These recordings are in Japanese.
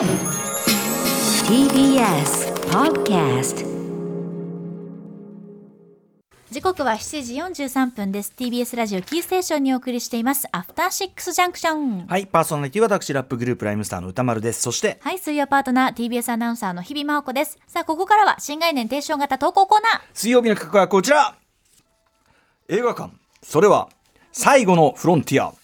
TBS Podcast 時刻は7時43分です。TBS ラジオキーステーションにお送りしています。アフターシックスジャンクションはい、パーソナリティは私ラップグループライムスターの歌丸です。そして、はい水曜パートナー TBS アナウンサーの日々真央子です。さあここからは新概念提唱型投稿コーナー。水曜日の企画はこちら。映画館、それは最後のフロンティア。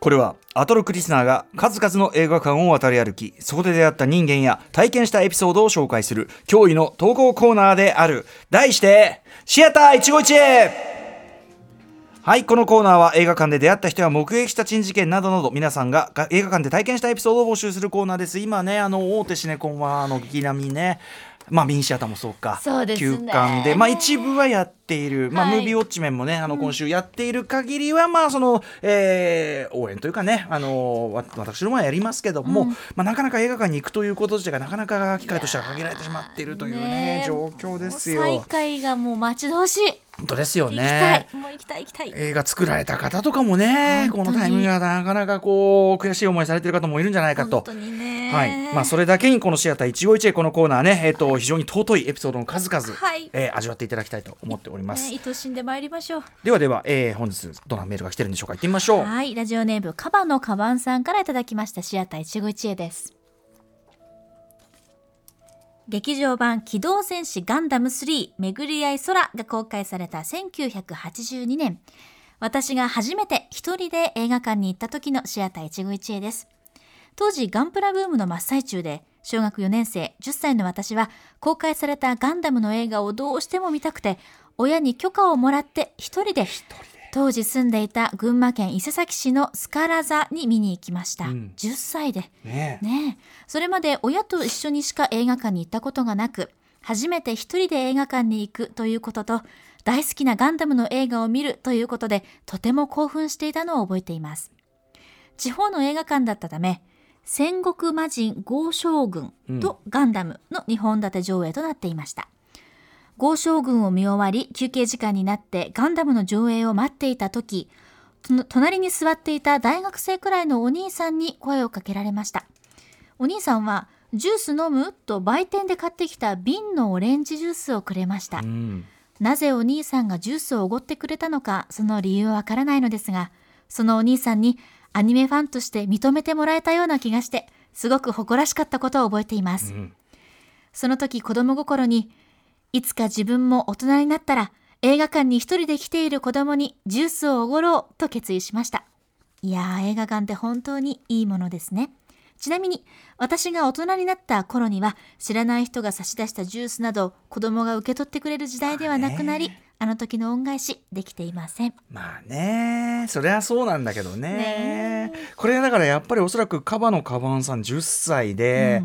これはアトロクリスナーが数々の映画館を渡り歩き、そこで出会った人間や体験したエピソードを紹介する驚異の投稿コーナーである。題して、シアター一期一会はい、このコーナーは映画館で出会った人や目撃した珍事件などなど皆さんが映画館で体験したエピソードを募集するコーナーです。今ね、あの大手シネコンはあの劇並みね、まあミニシアターもそうか、そうですね。休館で、まあ一部はやっている、まあはいムービーウォッチメンもね、あの今週やっている限りは、まあその、えー応援というかね、あのわ私どもはやりますけども、まあなかなか映画館に行くということ自体がなかなか機会としては限られてしまっているというね状況ですよ。再開がもう待ち遠しい本当ですよね。い。もう行きたい行きたい。映画作られた方とかもね、このタイミングがなかなかこう悔しい思いされてる方もいるんじゃないかと。本。当にね。はい。まあ、それだけにこのシアター一期一会このコーナーね、えっと非常に尊いエピソードの数々、はい。えー味わっていただきたいと思っております。ね、愛しんでまいりましょう。ではでは、えー本日どんなメールが来てるんでしょうか。行ってみましょう。はい。ラジオネームカバのカバンさんからいただきましたシアター一期一会です劇場版機動戦士ガンダム3巡り合い空が公開された1982年。私が初めて一人で映画館に行った時のシアター一期一会です。当時ガンプラブームの真っ最中で小学4年生10歳の私は公開されたガンダムの映画をどうしても見たくて親に許可をもらって一人で当時住んでいた群馬県伊勢崎市のスカラ座に見に行きました、うん。10歳で。ねえ。ねえ。それまで親と一緒にしか映画館に行ったことがなく初めて一人で映画館に行くということと大好きなガンダムの映画を見るということでとても興奮していたのを覚えています。地方の映画館だったため戦国魔人豪将軍とガンダムの2本立て上映となっていました、豪将軍を見終わり休憩時間になってガンダムの上映を待っていた時と隣に座っていた大学生くらいのお兄さんに声をかけられました。お兄さんはジュース飲むと売店で買ってきた瓶のオレンジジュースをくれました、うん。なぜお兄さんがジュースをおごってくれたのかその理由はわからないのですがそのお兄さんにアニメファンとして認めてもらえたような気がしてすごく誇らしかったことを覚えています、ん。その時子供心にいつか自分も大人になったら映画館に一人で来ている子供にジュースをおごろうと決意しました。いやー映画館って本当にいいものですね。ちなみに私が大人になった頃には知らない人が差し出したジュースなど子供が受け取ってくれる時代ではなくなり、あの時の恩返しできていません。まあねそれはそうなんだけどねねこれだからやっぱりおそらくカバのカバンさん10歳で、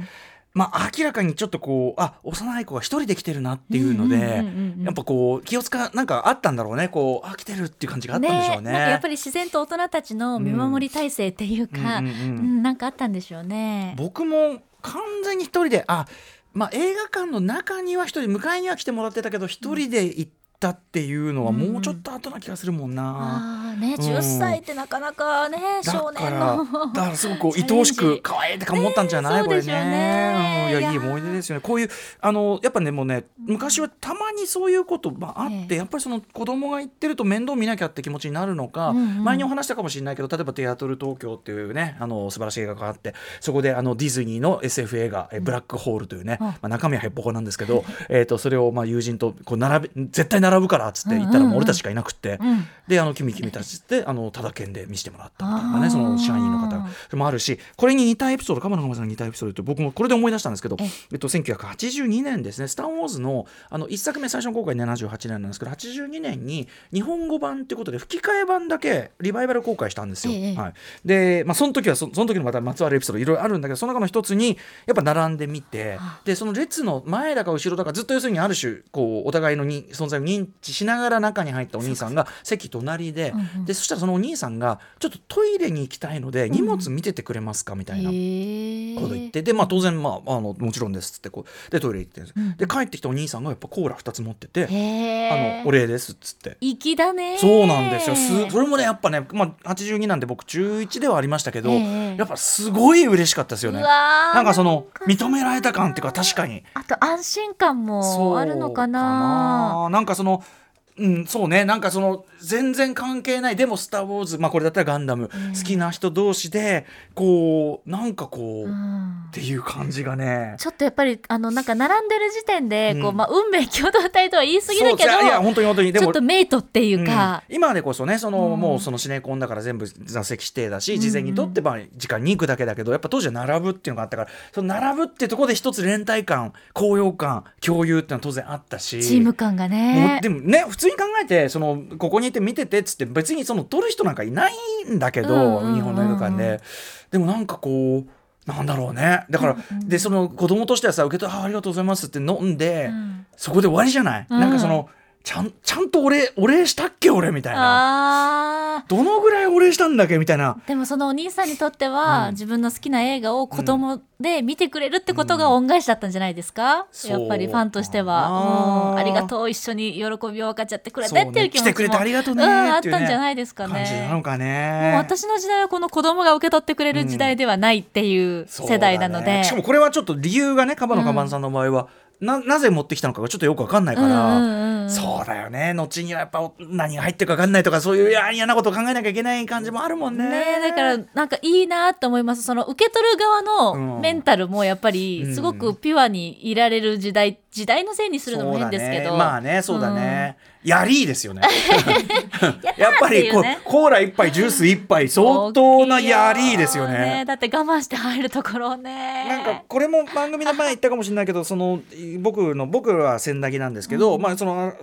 まあ明らかにちょっとこうあ幼い子が一人で来てるなっていうので、やっぱこう気を使うなんかあったんだろうねこうあ来てるっていう感じがあったんでしょうね。なんかやっぱり自然と大人たちの見守り体制っていうか、なんかあったんでしょうね。僕も完全に一人であまあ映画館の中には一人迎えには来てもらってたけど一人で行ったっていうのはもうちょっと後な気がするもんな。ああね、10歳ってなかなかね、だ少年からの。だからすごく 愛おしく可愛いって思ったんじゃない、これね。ねね。うん。いやいやいい思い出ですよね。こういうあのやっぱねもうね昔はたまにそういうことまああって、ええやっぱりその子供が行ってると面倒見なきゃって気持ちになるのか、うんうん。前にお話したかもしれないけど例えばテアトル東京っていうねあの素晴らしい映画があってそこであのディズニーの SF 映画、えブラックホールというね、まあ、中身はへっぽこなんですけど、えっとそれをまあ友人とこう並べ絶対並ぶからっつって言ったらもう俺たちしかいなくって、うん。であの君君たちってあのただ券で見せてもらったみたいなねその社員の方もあるしこれに似たエピソード鎌野さんに似たエピソードって僕もこれで思い出したんですけどええ。っと、1982年ですね「スター・ウォーズの」あの1作目最初の公開78年なんですけど82年に日本語版ってことで吹き替え版だけリバイバル公開したんですよ。ええはい、で、まあ、その時はそその時のまたまつわるエピソードいろいろあるんだけどその中の一つにやっぱ並んでみてでその列の前だか後ろだかずっと要するにある種こうお互いのに存在を認認知しながら中に入ったお兄さんが席隣で,、でそしたらそのお兄さんがちょっとトイレに行きたいので荷物見ててくれますかみたいな。こと言ってで、まあ、当然、まあ、あのもちろんですっつってこうでトイレ行って、で帰ってきたお兄さんがやっぱコーラ2つ持ってて「あのお礼です」っつって。粋だね。そうなんですよ。すそれもねやっぱね、まあ、82なんで僕中1ではありましたけど、やっぱすごい嬉しかったですよね。なんかその認められた感っていうか確かに。あと安心感もあるのかな。なんかそののうん、そうね。なんかその全然関係ない。でも「スター・ウォーズ」まあこれだったら「ガンダム」好きな人同士でこうなんかこう、うん、っていう感じがね。ちょっとやっぱりあのなんか並んでる時点でこう、うん、まあ、運命共同体とは言い過ぎだけどいや本当に本当に。でもちょっとメイトっていうか、うん、今でこそねその、もうそのシネコンだから全部座席指定だし事前にとってまあ時間に行くだけだけどやっぱ当時は並ぶっていうのがあったからその並ぶってところで一つ連帯感高揚感共有っていうのは当然あったし。チーム感がね。でもね普通に考えてそののここにいて見ててっつって別にその撮る人なんかいないんだけど、日本の映画館で。でもなんかこうなんだろうね。だから、うんうん、でその子供としてはさ受け取あありがとうございますって飲んで、うん、そこで終わりじゃない、うん、なんかそのちゃんちゃんとお礼お礼したっけ俺みたいな。どのぐらいお礼したんだっけみたいな。でもそのお兄さんにとっては、うん、自分の好きな映画を子供で見てくれるってことが恩返しだったんじゃないですか、うん、やっぱりファンとしては、うん、ありがとう一緒に喜びを分かっちゃってくれてっていう気持ちも、ね、来てくれてありがとうね、ね、あったんじゃないですかね。なのかねもう私の時代はこの子供が受け取ってくれる時代ではないっていう世代なので、ね、しかもこれはちょっと理由がね。カバのカバンさんの場合は、ななぜ持ってきたのかがちょっとよく分かんないから、うんうんうん、そうだよね。後にはやっぱ何が入ってるか分かんないとかそういう嫌なことを考えなきゃいけない感じもあるもんね。ねだからなんかいいなと思います。その受け取る側のメンタルもやっぱりすごくピュアにいられる時代、時代のせいにするのも変ですけど、ね、まあねそうだね、うん。やりーですよ ね。やっぱりこう、ね、コーラ一杯ジュース一杯相当なやりーですよね、ね、だって我慢して入るところね。なんかこれも番組の前言ったかもしれないけどその僕の僕は千駄木なんですけど、うん、まあその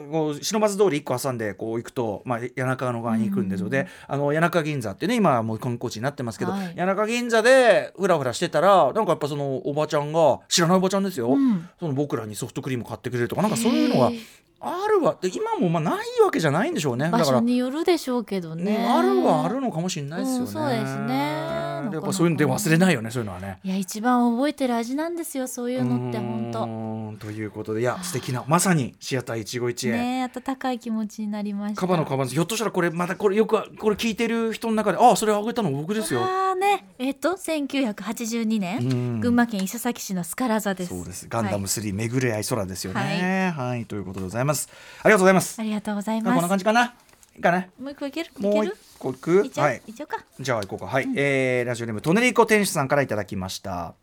忍ばず通り一個挟んでこう行くと、まあ、谷中の側に行くんですよ、うん、であの谷中銀座ってね今はもう観光地になってますけど、はい、谷中銀座でふらふらしてたらなんかやっぱそのおばちゃんが知らないおばちゃんですよ、うん、その僕らにソフトクリーム買ってくれるとかなんかそういうのがあるわ。今もまあないわけじゃないんでしょうね。場所によるでしょうけどね、あるはあるのかもしれないですよね、うん、そうですねやっぱそういうので忘れないよねそういうのはね。いや一番覚えてる味なんですよそういうのって本当と。いうことで。いや素敵なまさにシアター一期一会。ね温かい気持ちになりました。カバのカバンひょっとしたらこれまたこれよくこれ聞いてる人の中でああそれあげたの僕ですよ。ああね。えっと1982年。群馬県伊勢崎市のスカラ座です。そうです。ガンダム3、はい、巡れ合い空ですよね、はい、はい、ということでございます。ありがとうございます。ありがとうございます。こんな感じかなかな。もう一個いける？もう一個。いくはい、じゃあ行こうか。はい、うん、えー、ラジオネームトネリコ店主さんからいただきました。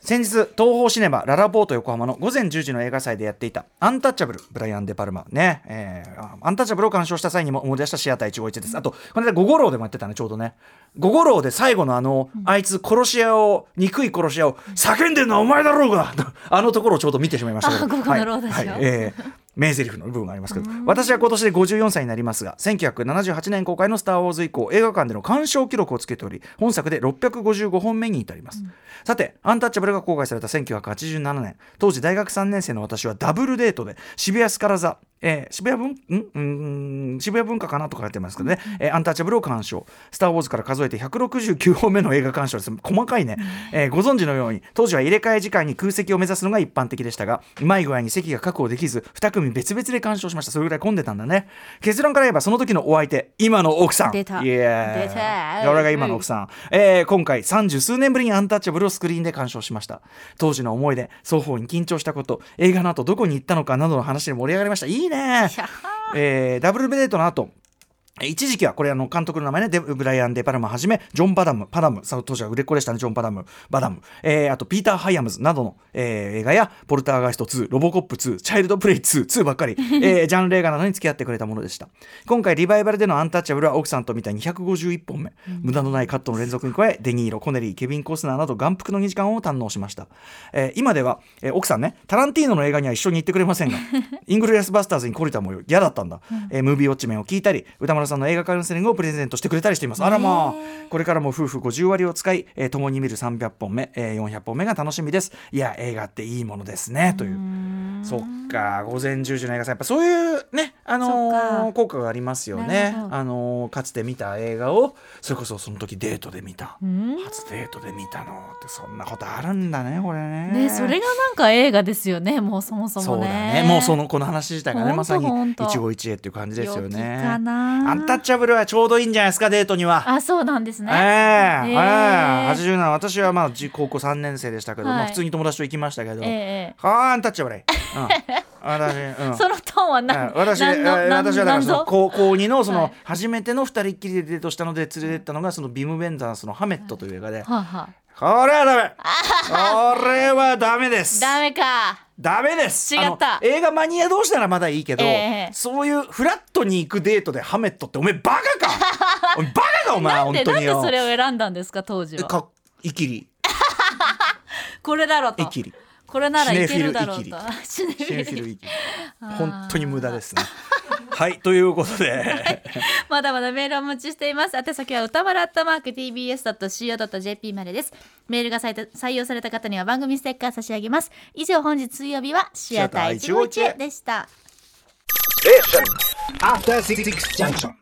先日東宝シネマララポート横浜の午前10時の映画祭でやっていたアンタッチャブルブライアン・デ・パルマ。ね、えー、アンタッチャブルを鑑賞した際にも思い出したシアター151です。あとこの間五五郎でもやってたねちょうどね。五五郎で最後のあの、うん、あいつ殺し屋を憎い殺し屋を叫んでるのはお前だろうがあのところをちょうど見てしまいましたけど。はい、はい。えー名台詞の部分がありますけど、私は今年で54歳になりますが1978年公開の「スター・ウォーズ」以降映画館での鑑賞記録をつけており本作で655本目に至ります、うん、さて「アンタッチャブル」が公開された1987年。当時大学3年生の私はダブルデートで渋谷スカラ座えー、渋谷文ん？ん渋谷文化かなとか書いてますけどね、えー、アンタッチャブルを鑑賞。スター・ウォーズから数えて169本目の映画鑑賞です。細かいね、えー、ご存知のように当時は入れ替え時間に空席を目指すのが一般的でしたがうまい具合に席が確保できず2組別々で鑑賞しました。それぐらい混んでたんだね。結論から言えばその時のお相手今の奥さん。出た。いや俺が今の奥さん、えー、今回三十数年ぶりにアンタッチャブルをスクリーンで鑑賞しました。当時の思い出相当に緊張したこと映画の後どこに行ったのかなどの話で盛り上がりました。いいね。えー、ダブルデートの後一時期はこれあの監督の名前ね。デブライアン・デ・パラムはじめジョン・バダムパダム当時は売れっ子でしたねジョン・パダム。バダム、えー、あとピーター・ハイアムズなどの、えー、映画やポルターガイスト2ロボコップ2チャイルド・プレイ22ばっかり、えー、ジャンル映画などに付き合ってくれたものでした。今回リバイバルでのアンタッチャブルは奥さんと見た251本目、うん、無駄のないカットの連続に加えデニーロコネリーケビン・コスナーなど眼福の2時間を堪能しました、えー、今では、えー、奥さんねタランティーノの映画には一緒に行ってくれませんが イングロリアス・バスターズに懲りた模様嫌だったんだ、うん、えー、ムービーウォッチメンを聞いたり宇多丸さんの映画カウンセリングをプレゼントしてくれたりしています。あらまあこれからも夫婦50割を使い、えー共に見る300本目、えー400本目が楽しみです。いや映画っていいものですね。という。そっか午前10時の映画祭やっぱそういうねあのーか。効果がありますよなねあのーかつて見た映画をそれこそその時デートで見た。うん。初デートで見たのってそんなことあるんだねこれね。ねそれがなんか映画ですよねもうそもそもそうだね。ねもうそのこの話自体がねまさに一期一会っていう感じですよね。かな。アンタッチャブルはちょうどいいんじゃないですかデートには。あそうなんですね。えええ。えへえ87私はまあじ高校3年生でしたけど、はい。まあ普通に友達と行きましたけど、えええ。はあアンタッチャブル、うん、そのトーンはえ何え私私はだからその何高高2のそのはい。初めての二人っきりでデートしたので連れてったのがそのビム・ベンザースの「ハメット」という映画で、これはダメ。これはダメです。ダメか。ダメです。違った。映画マニア同士ならまだいいけど、ええそういうフラットに行くデートでハメットってお 前バカか。お前バカかお前なんでなんで本当によ。それを選んだんですか当時は。イキリ。これだろうと。イキリこれならいけるだろうシとシネフィルイキリ 本当に無駄ですねはいということでまだまだメールをお待ちしています。宛先は歌丸アットマーク tbs.co.jp までです。メールが採用採用された方には番組ステッカー差し上げます。以上本日水曜日はシアター151でした。After Six Junction.